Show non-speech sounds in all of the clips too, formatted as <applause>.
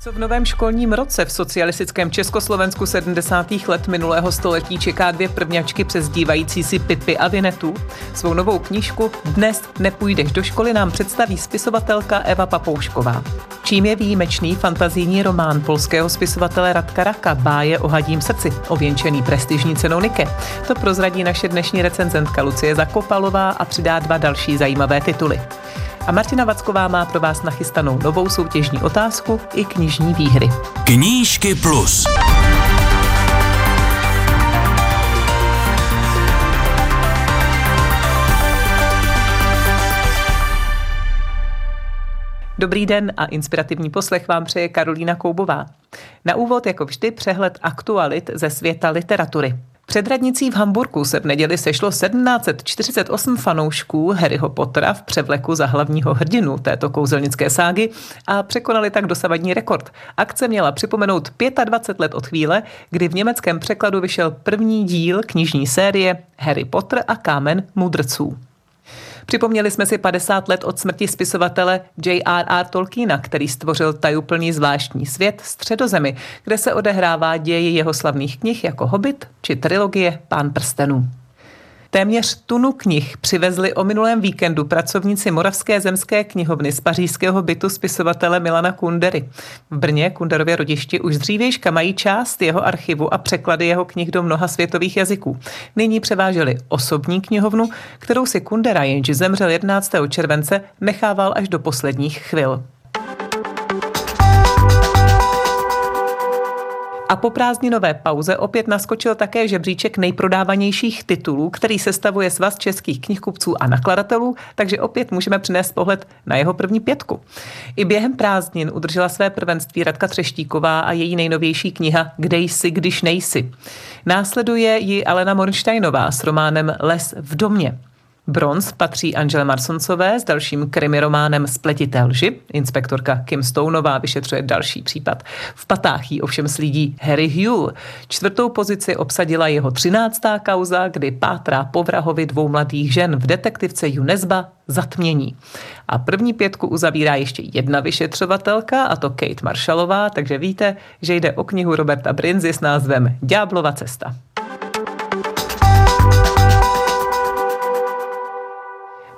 Co v novém školním roce v socialistickém Československu 70. let minulého století čeká dvě prvňačky přezdívající si Pipy a Vinetu? Svou novou knížku Dnes nepůjdeš do školy nám představí spisovatelka Eva Papoušková. Čím je výjimečný fantazijní román polského spisovatele Radka Raka Báje o hadím srdci, ověnčený prestižní cenou Nike? To prozradí naše dnešní recenzentka Lucie Zakopalová a přidá dva další zajímavé tituly. A Martina Vacková má pro vás nachystanou novou soutěžní otázku i knižní výhry. Knížky plus. Dobrý den a inspirativní poslech vám přeje Karolína Koubová. Na úvod, jako vždy, přehled aktualit ze světa literatury. Před radnicí v Hamburgu se v neděli sešlo 1748 fanoušků Harryho Pottera v převleku za hlavního hrdinu této kouzelnické ságy a překonali tak dosavadní rekord. Akce měla připomenout 25 let od chvíle, kdy v německém překladu vyšel první díl knižní série Harry Potter a kámen mudrců. Připomněli jsme si 50 let od smrti spisovatele J.R.R. Tolkiena, který stvořil tajuplný zvláštní svět Středozemi, kde se odehrává ději jeho slavných knih jako Hobbit či trilogie Pán prstenů. Téměř tunu knih přivezli o minulém víkendu pracovníci Moravské zemské knihovny z pařížského bytu spisovatele Milana Kundery. V Brně Kunderově rodišti už dřívějška mají část jeho archivu a překlady jeho knih do mnoha světových jazyků. Nyní převáželi osobní knihovnu, kterou si Kundera, jenž zemřel 11. července, nechával až do posledních chvil. A po prázdninové pauze opět naskočil také žebříček nejprodávanějších titulů, který sestavuje svaz českých knihkupců a nakladatelů, takže opět můžeme přinést pohled na jeho první pětku. I během prázdnin udržela své prvenství Radka Třeštíková a její nejnovější kniha Kde jsi, když nejsi. Následuje ji Alena Mornsteinová s románem Les v domě. Bronz patří Angele Marsoncové s dalším krimirománem Spletité lži. Inspektorka Kim Stoneová vyšetřuje další případ. V patách jí ovšem slídí Harry Hugh. Čtvrtou pozici obsadila jeho třináctá kauza, kdy pátrá po vrahovi dvou mladých žen v detektivce Junesba Zatmění. A první pětku uzavírá ještě jedna vyšetřovatelka, a to Kate Marshallová, takže víte, že jde o knihu Roberta Brinzy s názvem Ďáblova cesta.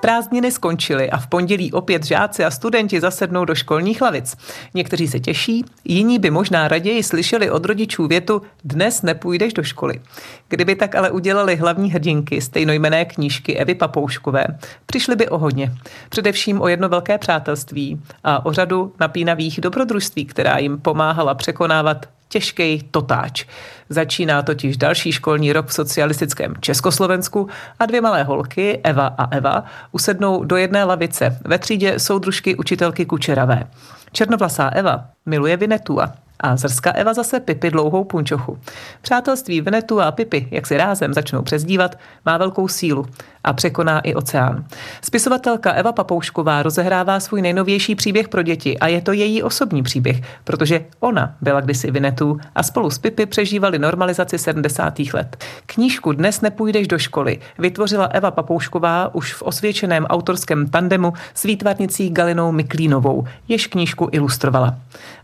Prázdniny skončily a v pondělí opět žáci a studenti zasednou do školních lavic. Někteří se těší, jiní by možná raději slyšeli od rodičů větu Dnes nepůjdeš do školy. Kdyby tak ale udělali hlavní hrdinky stejnojmené knížky Evy Papouškové, přišli by o hodně. Především o jedno velké přátelství a o řadu napínavých dobrodružství, která jim pomáhala překonávat těžký totáč. Začíná totiž další školní rok v socialistickém Československu a dvě malé holky, Eva a Eva, usednou do jedné lavice. Ve třídě jsou družky učitelky Kučeravé. Černovlasá Eva miluje Vinetua, a zrská Eva zase Pipi dlouhou punčochu. Přátelství Venetu a Pipi, jak si rázem začnou přezdívat, má velkou sílu a překoná i oceán. Spisovatelka Eva Papoušková rozehrává svůj nejnovější příběh pro děti a je to její osobní příběh, protože ona byla kdysi Vinetu a spolu s Pipi přežívali normalizaci 70. let. Knížku Dnes nepůjdeš do školy vytvořila Eva Papoušková už v osvědčeném autorském tandemu s výtvarnicí Galinou Miklínovou, jež knížku ilustrovala.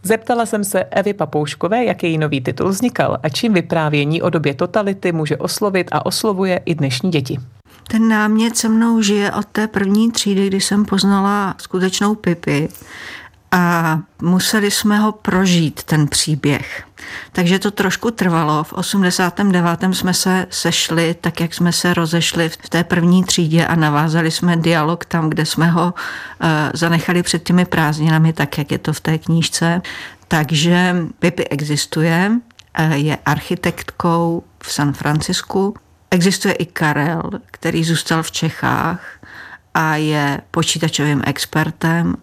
Zeptala jsem se Evy Papouškové, jak její nový titul vznikal a čím vyprávění o době totality může oslovit a oslovuje i dnešní děti. Ten námět se mnou žije od té první třídy, kdy jsem poznala skutečnou Pipi a museli jsme ho prožít, ten příběh. Takže to trošku trvalo. V 89. jsme se sešli, tak jak jsme se rozešli v té první třídě a navázali jsme dialog tam, kde jsme ho uh, zanechali před těmi prázdninami, tak jak je to v té knížce. Takže Pipi existuje, uh, je architektkou v San Francisku, Existuje i Karel, který zůstal v Čechách a je počítačovým expertem.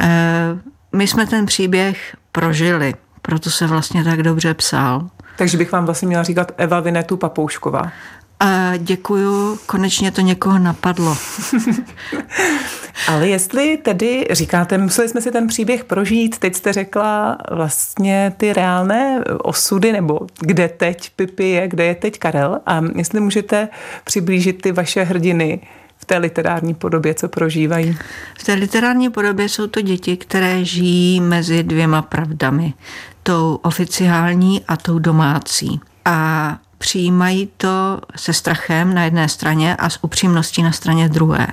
Eh, my jsme ten příběh prožili, proto se vlastně tak dobře psal. Takže bych vám vlastně měla říkat Eva Vinetu Papoušková. A děkuju, konečně to někoho napadlo. <laughs> Ale jestli tedy říkáte, museli jsme si ten příběh prožít, teď jste řekla vlastně ty reálné osudy, nebo kde teď Pipi je, kde je teď Karel a jestli můžete přiblížit ty vaše hrdiny v té literární podobě, co prožívají? V té literární podobě jsou to děti, které žijí mezi dvěma pravdami. Tou oficiální a tou domácí. A přijímají to se strachem na jedné straně a s upřímností na straně druhé.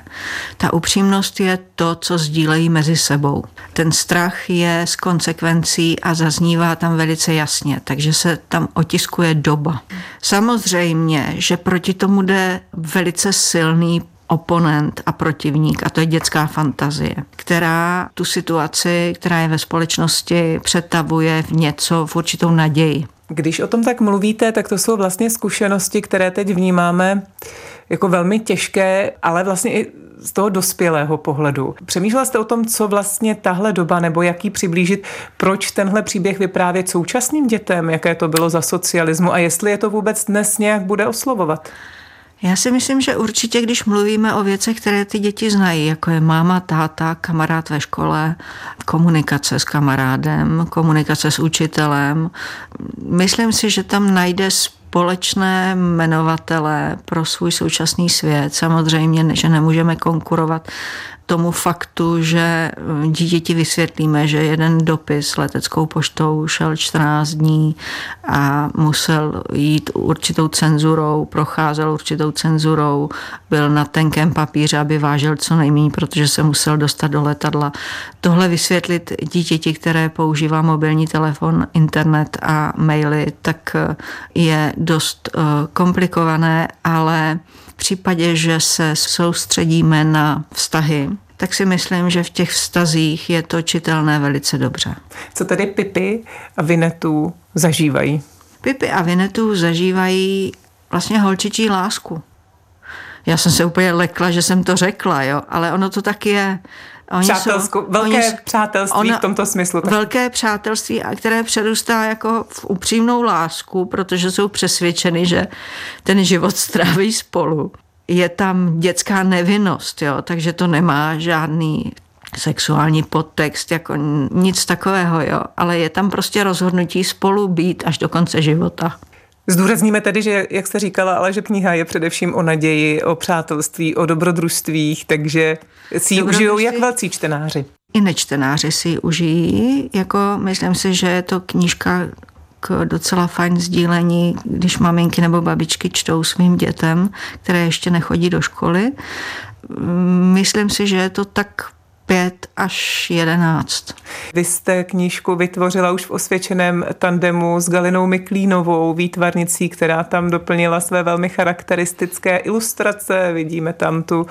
Ta upřímnost je to, co sdílejí mezi sebou. Ten strach je s konsekvencí a zaznívá tam velice jasně, takže se tam otiskuje doba. Samozřejmě, že proti tomu jde velice silný oponent a protivník, a to je dětská fantazie, která tu situaci, která je ve společnosti, přetavuje v něco, v určitou naději. Když o tom tak mluvíte, tak to jsou vlastně zkušenosti, které teď vnímáme jako velmi těžké, ale vlastně i z toho dospělého pohledu. Přemýšlela jste o tom, co vlastně tahle doba nebo jaký přiblížit, proč tenhle příběh vyprávět současným dětem, jaké to bylo za socialismu a jestli je to vůbec dnes nějak bude oslovovat? Já si myslím, že určitě, když mluvíme o věcech, které ty děti znají, jako je máma, táta, kamarád ve škole, komunikace s kamarádem, komunikace s učitelem, myslím si, že tam najde společné jmenovatele pro svůj současný svět. Samozřejmě, že nemůžeme konkurovat tomu faktu, že dítěti vysvětlíme, že jeden dopis leteckou poštou šel 14 dní a musel jít určitou cenzurou, procházel určitou cenzurou, byl na tenkém papíře, aby vážil co nejméně, protože se musel dostat do letadla. Tohle vysvětlit dítěti, které používá mobilní telefon, internet a maily, tak je dost eh, komplikované, ale v případě, že se soustředíme na vztahy, tak si myslím, že v těch vztazích je to čitelné velice dobře. Co tedy Pipy a Vinetu zažívají? Pipy a Vinetu zažívají vlastně holčičí lásku. Já jsem se úplně lekla, že jsem to řekla, jo, ale ono to tak je. Oni Přátelsko, jsou, velké oni, přátelství ono, v tomto smyslu. Tak. Velké přátelství, které předůstá jako v upřímnou lásku, protože jsou přesvědčeny, že ten život stráví spolu je tam dětská nevinnost, jo, takže to nemá žádný sexuální podtext, jako nic takového, jo, ale je tam prostě rozhodnutí spolu být až do konce života. Zdůrazníme tedy, že, jak jste říkala, ale že kniha je především o naději, o přátelství, o dobrodružstvích, takže si ji užijou jak velcí čtenáři. I nečtenáři si ji užijí, jako myslím si, že je to knížka, k docela fajn sdílení, když maminky nebo babičky čtou svým dětem, které ještě nechodí do školy. Myslím si, že je to tak 5 až 11. Vy jste knížku vytvořila už v osvědčeném tandemu s Galinou Miklínovou, výtvarnicí, která tam doplnila své velmi charakteristické ilustrace. Vidíme tam tu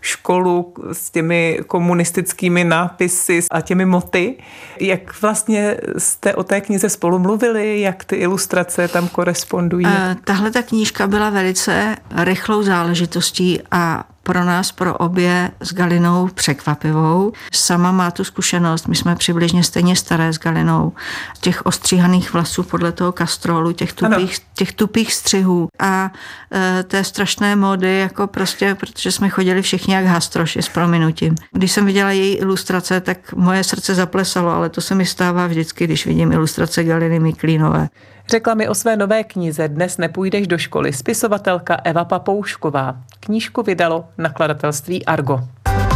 školu s těmi komunistickými nápisy a těmi moty. Jak vlastně jste o té knize spolu mluvili, jak ty ilustrace tam korespondují? Tahle ta knížka byla velice rychlou záležitostí a pro nás, pro obě s Galinou překvapivou. Sama má tu zkušenost, my jsme přibližně stejně staré s Galinou, těch ostříhaných vlasů podle toho kastrolu, těch tupých, těch tupých střihů a e, té strašné módy, jako prostě, protože jsme chodili všichni jak hastroši s prominutím. Když jsem viděla její ilustrace, tak moje srdce zaplesalo, ale to se mi stává vždycky, když vidím ilustrace Galiny Miklínové. Řekla mi o své nové knize Dnes nepůjdeš do školy spisovatelka Eva Papoušková. Knížku vydalo nakladatelství Argo.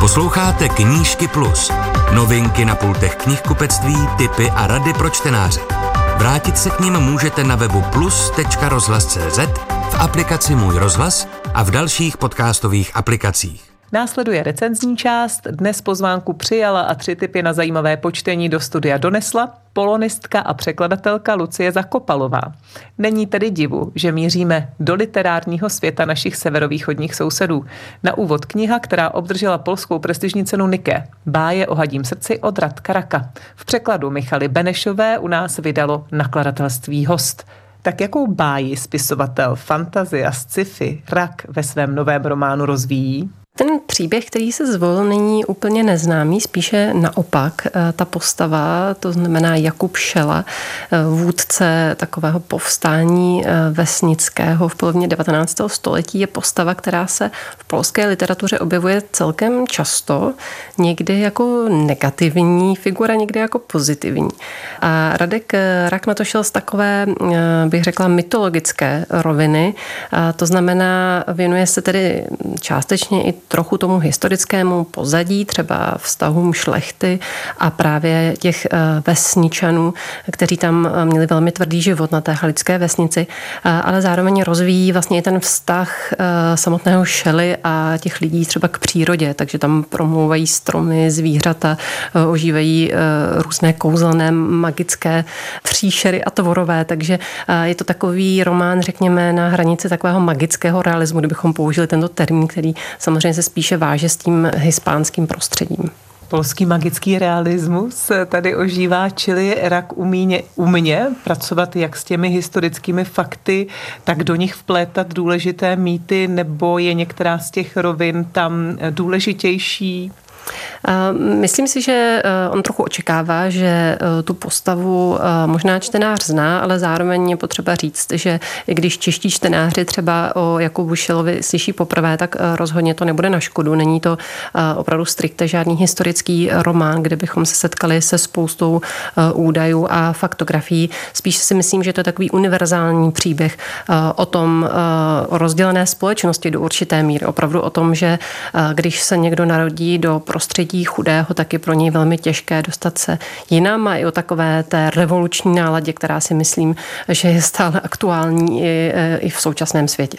Posloucháte Knížky Plus. Novinky na pultech knihkupectví, typy a rady pro čtenáře. Vrátit se k ním můžete na webu plus.rozhlas.cz, v aplikaci Můj rozhlas a v dalších podcastových aplikacích. Následuje recenzní část. Dnes pozvánku přijala a tři typy na zajímavé počtení do studia donesla polonistka a překladatelka Lucie Zakopalová. Není tedy divu, že míříme do literárního světa našich severovýchodních sousedů. Na úvod kniha, která obdržela polskou prestižní cenu Nike. Báje o hadím srdci od Radka Raka. V překladu Michaly Benešové u nás vydalo nakladatelství Host. Tak jakou báji spisovatel fantazia sci-fi Rak ve svém novém románu rozvíjí? Ten příběh, který se zvolil, není úplně neznámý, spíše naopak. Eh, ta postava, to znamená Jakub Šela, eh, vůdce takového povstání eh, vesnického v polovině 19. století, je postava, která se v polské literatuře objevuje celkem často, někdy jako negativní figura, někdy jako pozitivní. A Radek Rak na to šel z takové, bych řekla, mytologické roviny. To znamená, věnuje se tedy částečně i trochu tomu historickému pozadí, třeba vztahům šlechty a právě těch eh, vesničanů, kteří tam eh, měli velmi tvrdý život na té halické vesnici, ale zároveň rozvíjí vlastně i ten vztah samotného šely a těch lidí třeba k přírodě, takže tam promlouvají stromy, zvířata, ožívají různé kouzelné, magické příšery a tvorové, takže je to takový román, řekněme, na hranici takového magického realismu, kdybychom použili tento termín, který samozřejmě se spíše váže s tím hispánským prostředím. Polský magický realismus tady ožívá, čili rak umí umě pracovat jak s těmi historickými fakty, tak do nich vplétat důležité mýty, nebo je některá z těch rovin tam důležitější? Myslím si, že eh, on trochu očekává, že eh, tu postavu eh, možná čtenář zná, ale zároveň je potřeba říct, že když čeští čtenáři třeba o Jakubu Šilovi slyší poprvé, tak rozhodně to nebude na škodu. Není to opravdu strikte žádný historický román, kde bychom se setkali se spoustou údajů a faktografií. Spíš si myslím, že to je takový univerzální příběh o tom, o rozdělené společnosti do určité míry. Opravdu o tom, že když se někdo narodí do prostředí chudého, tak je pro něj velmi těžké dostat se jinam a i o takové té revoluční náladě, která si myslím, že je stále aktuální i, i v současném světě.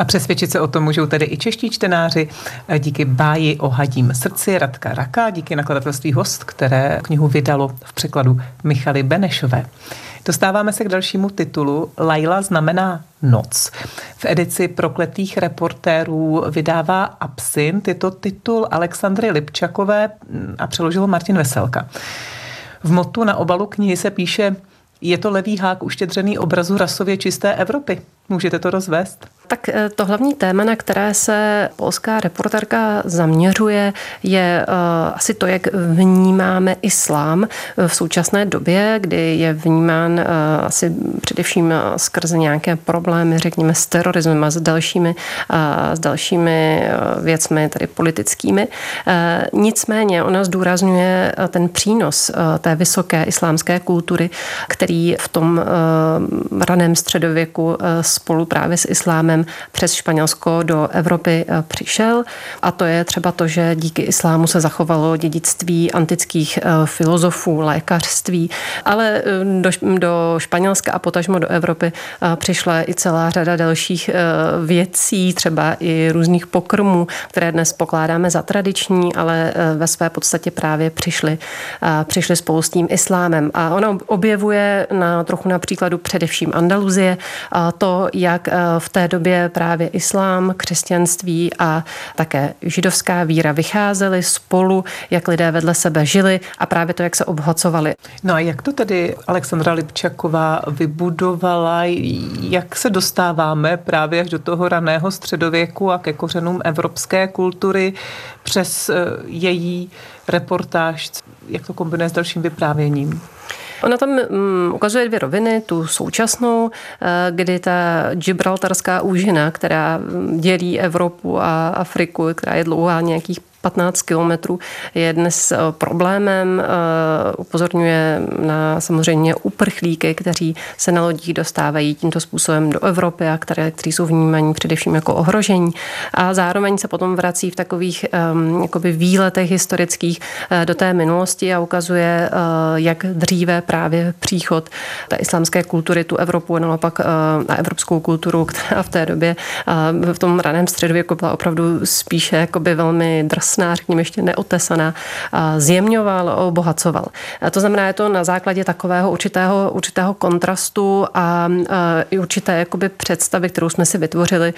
A přesvědčit se o tom můžou tedy i čeští čtenáři díky báji o hadím srdci Radka Raka, díky nakladatelství Host, které knihu vydalo v překladu Michaly Benešové. Dostáváme se k dalšímu titulu. Laila znamená noc. V edici Prokletých reportérů vydává Absint. Je to titul Alexandry Lipčakové a přeložil Martin Veselka. V motu na obalu knihy se píše je to levý hák uštědřený obrazu rasově čisté Evropy. Můžete to rozvést? Tak eh, to hlavní téma, na které se polská reportérka zaměřuje, je uh, asi to, jak vnímáme islám eh, v současné době, kdy je vnímán asi především skrze nějaké problémy, řekněme, s terorismem a s dalšími, s dalšími věcmi, tady politickými. Nicméně ona zdůrazňuje ten přínos té vysoké islámské kultury, který v tom raném středověku spolu právě s islámem přes Španělsko do Evropy eh, přišel. A to je třeba to, že díky islámu se zachovalo dědictví antických eh, filozofů, lékařství, ale eh, do, do Španělska a potažmo do Evropy přišla i celá řada dalších věcí, třeba i různých pokrmů, které dnes pokládáme za tradiční, ale ve své podstatě právě přišly, přišly spolu s tím islámem. A ona objevuje na trochu na příkladu především Andaluzie to, jak v té době právě islám, křesťanství a také židovská víra vycházely spolu, jak lidé vedle sebe žili a právě to, jak se obhacovali. No a jak to tedy Alexandra Lipčaková vybudovala, jak se dostáváme právě až do toho raného středověku a ke kořenům evropské kultury přes eh, její reportáž, jak to kombinuje s dalším vyprávěním? Ona tam um, ukazuje dvě roviny, tu současnou, eh, kdy ta Gibraltarská úžina, která mm, dělí Evropu a Afriku, která je dlouhá nějakých 15 kilometrů je dnes eh, problémem. Eh, upozorňuje na samozřejmě uprchlíky, kteří se na lodích dostávají tímto způsobem do Evropy a které, kteří jsou vnímaní především jako ohrožení. A zároveň se potom vrací v takových um, jakoby výletech historických uh, do té minulosti a ukazuje, jak dříve právě příchod té islámské kultury tu Evropu, naopak uh, na evropskou kulturu, která v té době v tom raném středověku byla opravdu spíše jakoby velmi drsná jasná, řekněme ještě neotesaná, zjemňoval, obohacoval. To znamená, je to na základě takového určitého, určitého kontrastu a i určité jakoby představy, kterou jsme si vytvořili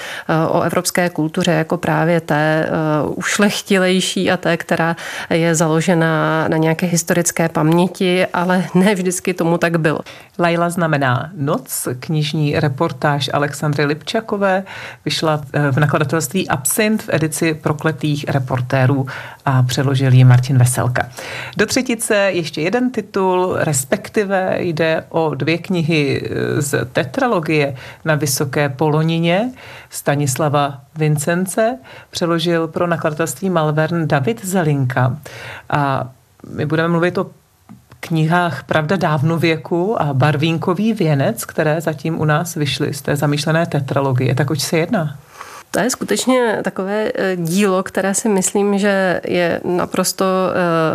o evropské kultuře jako právě té ušlechtilejší a té, která je založena na nějaké historické paměti, ale ne vždycky tomu tak bylo. Laila znamená noc, knižní reportáž Alexandry Lipčakové vyšla v nakladatelství Absint v edici Prokletých reportérů amatérů a přeložil ji Martin Veselka. Do třetice ještě jeden titul, respektive jde o dvě knihy z tetralogie na Vysoké Polonině Stanislava Vincence. Přeložil pro nakladatelství Malvern David Zelinka. A my budeme mluvit o knihách Pravda dávnověku a Barvínkový věnec, které zatím u nás vyšly z té zamýšlené tetralogie. Tak oč se jedná? To je skutečně takové eh, dílo, které si myslím, že je naprosto,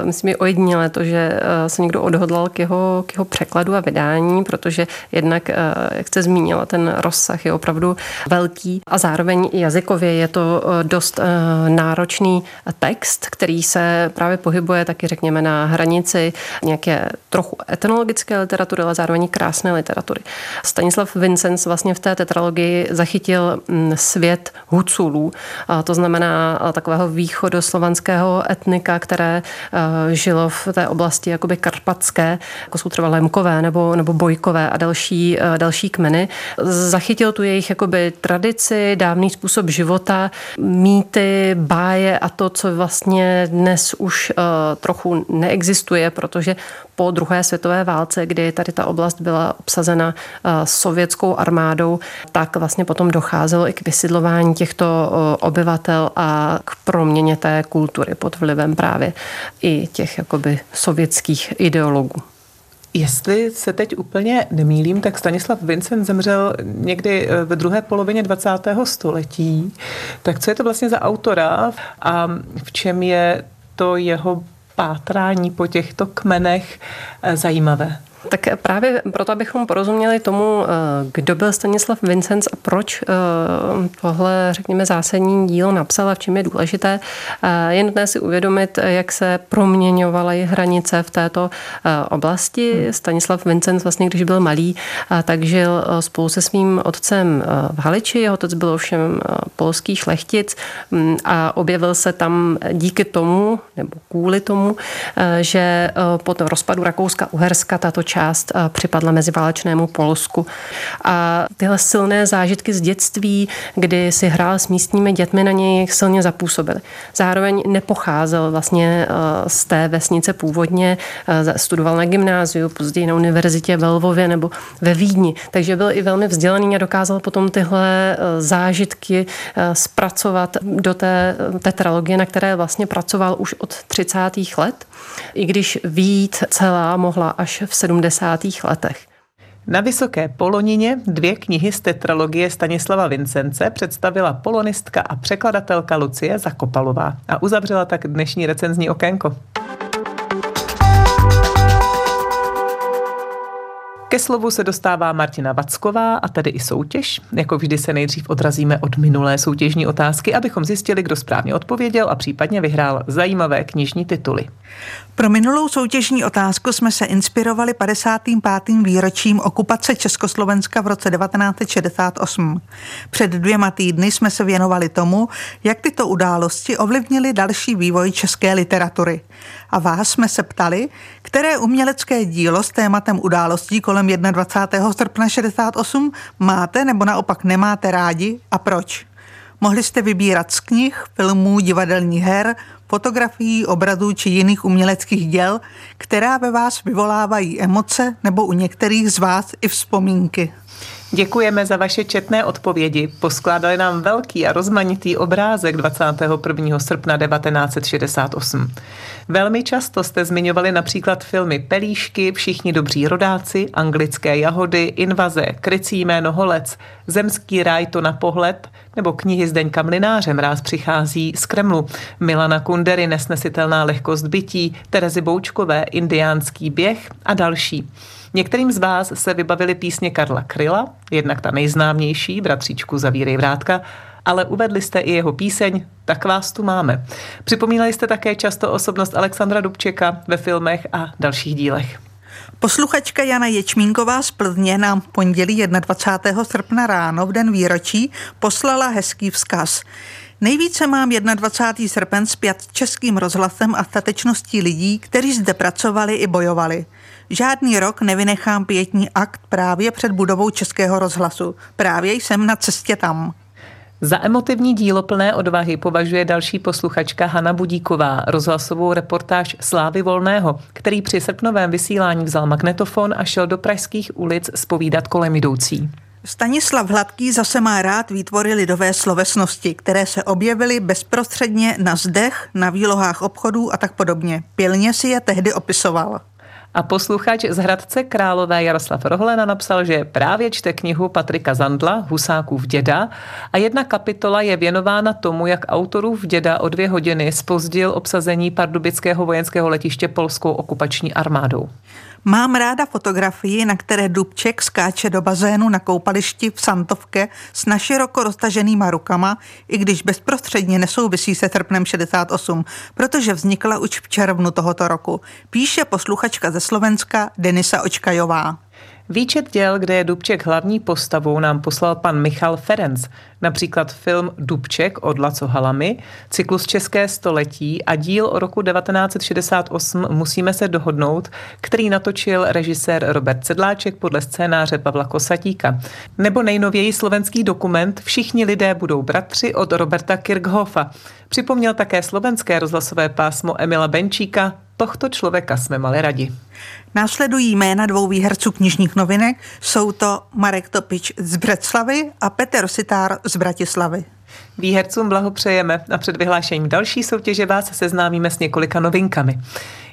eh, myslím, je ojedinělé to, že eh, se někdo odhodlal k jeho, k jeho překladu a vydání, protože jednak, jak jste zmínila, ten rozsah je opravdu velký a zároveň jazykově je to dost náročný text, který se právě pohybuje taky, řekněme, na hranici nějaké trochu etnologické literatury, ale zároveň krásné literatury. Stanislav Vincenz vlastně v té tetralogii zachytil mm, svět Huculů, to znamená takového východoslovanského etnika, které žilo v té oblasti jakoby karpatské, jako jsou třeba Lemkové nebo, nebo Bojkové a další, další kmeny. Zachytil tu jejich jakoby tradici, dávný způsob života, mýty, báje a to, co vlastně dnes už trochu neexistuje, protože po druhé světové válce, kdy tady ta oblast byla obsazena sovětskou armádou, tak vlastně potom docházelo i k vysidlování těchto obyvatel a k proměně té kultury pod vlivem právě i těch jakoby sovětských ideologů. Jestli se teď úplně nemýlím, tak Stanislav Vincent zemřel někdy e, ve druhé polovině 20. století. Tak co je to vlastně za autora a v čem je to jeho pátrání po těchto kmenech e, zajímavé? Tak právě proto, abychom porozuměli tomu, eh, kdo byl Stanislav Vincenc a proč eh, tohle, řekněme, zásadní dílo napsal a v čem je důležité, eh, je nutné si uvědomit, jak se proměňovaly hranice v této oblasti. Hmm. Stanislav Vincenc vlastně, když byl malý, tak žil spolu se svým otcem v Haliči, jeho otec byl ovšem polský šlechtic hm, a objevil se tam díky tomu, nebo kvůli tomu, že po rozpadu Rakouska-Uherska tato část eh, připadla meziválečnému Polsku. A tyhle silné zážitky z dětství, kdy si hrál s místními dětmi, na něj silně zapůsobily. Zároveň nepocházel vlastně eh, z té vesnice původně, eh, studoval na gymnáziu, později na univerzitě ve Lvově nebo ve Vídni, takže byl i velmi vzdělaný a dokázal potom tyhle zážitky zpracovat do té tetralogie, na které vlastně pracoval už od 30. let, i když výjít celá mohla až v 70 70. letech. Na Vysoké Polonině dvě knihy z tetralogie Stanislava Vincence představila polonistka a překladatelka Lucie Zakopalová a uzavřela tak dnešní recenzní okénko. Ke slovu se dostává Martina Vacková a tedy i soutěž. Jako vždy se nejdřív odrazíme od minulé soutěžní otázky, abychom zjistili, kdo správně odpověděl a případně vyhrál zajímavé knižní tituly. Pro minulou soutěžní otázku jsme se inspirovali 55. výročím okupace Československa v roce 1968. Před dvěma týdny jsme se věnovali tomu, jak tyto události ovlivnily další vývoj české literatury. A vás jsme se ptali, které umělecké dílo s tématem událostí kolem 21. srpna 68 máte nebo naopak nemáte rádi a proč? Mohli jste vybírat z knih, filmů, divadelních her, fotografií, obrazů či jiných uměleckých děl, která ve vás vyvolávají emoce nebo u některých z vás i vzpomínky. Děkujeme za vaše četné odpovědi. Poskládali nám velký a rozmanitý obrázek 21. srpna 1968. Velmi často jste zmiňovali například filmy Pelíšky, Všichni dobří rodáci, Anglické jahody, Invaze, Krycí jméno Holec, Zemský ráj to na pohled, nebo knihy Zdeňka Mlináře Mráz přichází z Kremlu, Milana Kundery Nesnesitelná lehkost bytí, Terezy Boučkové Indiánský běh a další. Některým z vás se vybavili písně Karla Kryla, jednak ta nejznámější, Bratříčku zavírej vrátka, ale uvedli jste i jeho píseň Tak vás tu máme. Připomínali jste také často osobnost Alexandra Dubčeka ve filmech a dalších dílech. Posluchačka Jana Ječmínková z Plzně nám pondělí 21. srpna ráno v den výročí poslala hezký vzkaz. Nejvíce mám 21. srpen zpět českým rozhlasem a statečností lidí, kteří zde pracovali i bojovali. Žádný rok nevynechám pětní akt právě před budovou Českého rozhlasu. Právě jsem na cestě tam. Za emotivní dílo plné odvahy považuje další posluchačka Hana Budíková rozhlasovou reportáž Slávy Volného, který při srpnovém vysílání vzal magnetofon a šel do pražských ulic spovídat kolem jdoucí. Stanislav Hladký zase má rád výtvory lidové slovesnosti, které se objevily bezprostředně na zdech, na výlohách obchodů a tak podobně. Pilně si je tehdy opisoval. A posluchač z Hradce Králové Jaroslav Rohlena napsal, že právě čte knihu Patrika Zandla, Husákův děda, a jedna kapitola je věnována tomu, jak autorův děda o dvě hodiny spozdil obsazení pardubického vojenského letiště polskou okupační armádou. Mám ráda fotografii, na které Dubček skáče do bazénu na koupališti v Santovke s naširoko roztaženýma rukama, i když bezprostředně nesouvisí se srpnem 68, protože vznikla už v červnu tohoto roku. Píše posluchačka ze Slovenska Denisa Očkajová. Výčet děl, kde je Dubček hlavní postavou, nám poslal pan Michal Ferenc. Například film Dubček od Laco Halamy, cyklus České století a díl o roku 1968 Musíme se dohodnout, který natočil režisér Robert Sedláček podle scénáře Pavla Kosatíka. Nebo nejnověji slovenský dokument Všichni lidé budou bratři od Roberta Kirchhoffa. Připomněl také slovenské rozhlasové pásmo Emila Benčíka Tohto člověka jsme mali radi. Následují jména dvou výherců knižních novinek. Jsou to Marek Topič z Břeclavy a Petr Sitár z Bratislavy. Výhercům blahopřejeme a před vyhlášením další soutěže vás seznámíme s několika novinkami.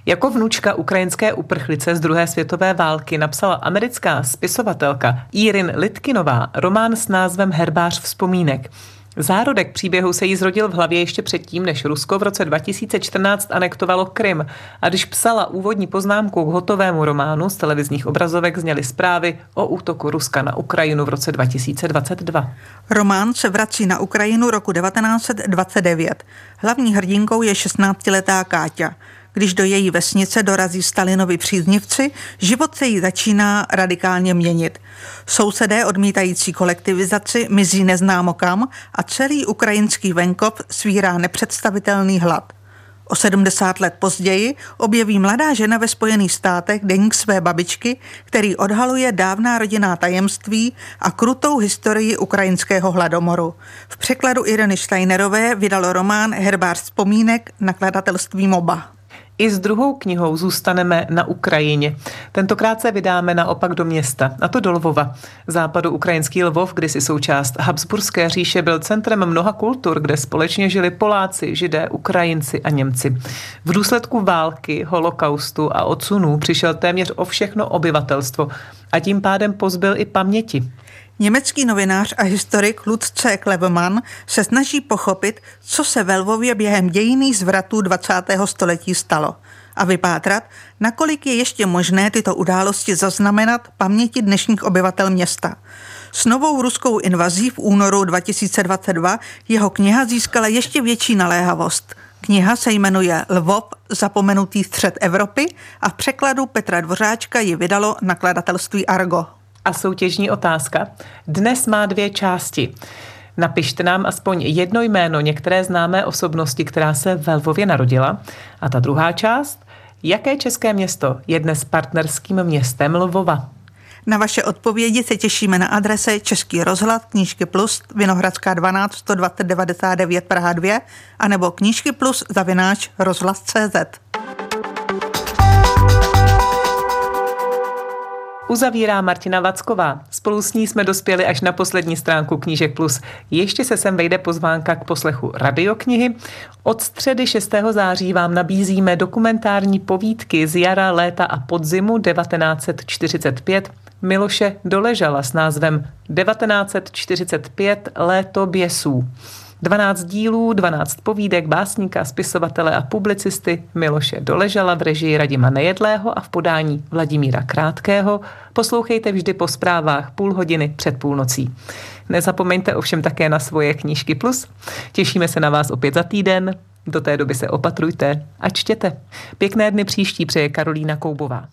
Jako vnučka ukrajinské uprchlice z druhé světové války napsala americká spisovatelka Irin Litkinová román s názvem Herbář vzpomínek. Zárodek příběhu se jí zrodil v hlavě ještě předtím, než Rusko v roce 2014 anektovalo Krym. A když psala úvodní poznámku k hotovému románu z televizních obrazovek, zněly zprávy o útoku Ruska na Ukrajinu v roce 2022. Román se vrací na Ukrajinu roku 1929. Hlavní hrdinkou je 16-letá Káťa. Když do její vesnice dorazí Stalinovi příznivci, život se jí začíná radikálně měnit. Sousedé odmítající kolektivizaci mizí neznámo kam a celý ukrajinský venkov svírá nepředstavitelný hlad. O 70 let později objeví mladá žena ve Spojených státech deník své babičky, který odhaluje dávná rodinná tajemství a krutou historii ukrajinského hladomoru. V překladu Ireny Steinerové vydalo román Herbář vzpomínek nakladatelství MOBA. I s druhou knihou zůstaneme na Ukrajině. Tentokrát se vydáme naopak do města, a to do Lvova. Západu ukrajinský Lvov, kdysi součást Habsburské říše, byl centrem mnoha kultur, kde společně žili Poláci, Židé, Ukrajinci a Němci. V důsledku války, holokaustu a odsunů přišel téměř o všechno obyvatelstvo a tím pádem pozbyl i paměti. Německý novinář a historik Lutz C. Klevemann se snaží pochopit, co se ve Lvově během dějiných zvratů 20. století stalo a vypátrat, nakolik je ještě možné tyto události zaznamenat paměti dnešních obyvatel města. S novou ruskou invazí v únoru 2022 jeho kniha získala ještě větší naléhavost. Kniha se jmenuje Lvov, zapomenutý střed Evropy a v překladu Petra Dvořáčka ji vydalo nakladatelství Argo. A soutěžní otázka. Dnes má dvě části. Napište nám aspoň jedno jméno některé známé osobnosti, která se ve Lvově narodila. A ta druhá část, jaké české město je dnes partnerským městem Lvova? Na vaše odpovědi se těšíme na adrese Český rozhlad, Knížky Plus, Vinohradská 12, 120 99 Praha 2, anebo Knížky Plus zavináč rozhlas.cz. Uzavírá Martina Vacková. Spolu s ní jsme dospěli až na poslední stránku Knížek Plus. Ještě se sem vejde pozvánka k poslechu radioknihy. Od středy 6. září vám nabízíme dokumentární povídky z jara, léta a podzimu 1945 Miloše Doležala s názvem 1945 Léto běsů. 12 dílů, 12 povídek básníka, spisovatele a publicisty Miloše Doležala v režii Radima Nejedlého a v podání Vladimíra Krátkého. Poslouchejte vždy po zprávách půl hodiny před půlnocí. Nezapomeňte ovšem také na svoje knížky plus. Těšíme se na vás opět za týden. Do té doby se opatrujte a čtěte. Pěkné dny příští přeje Karolína Koubová.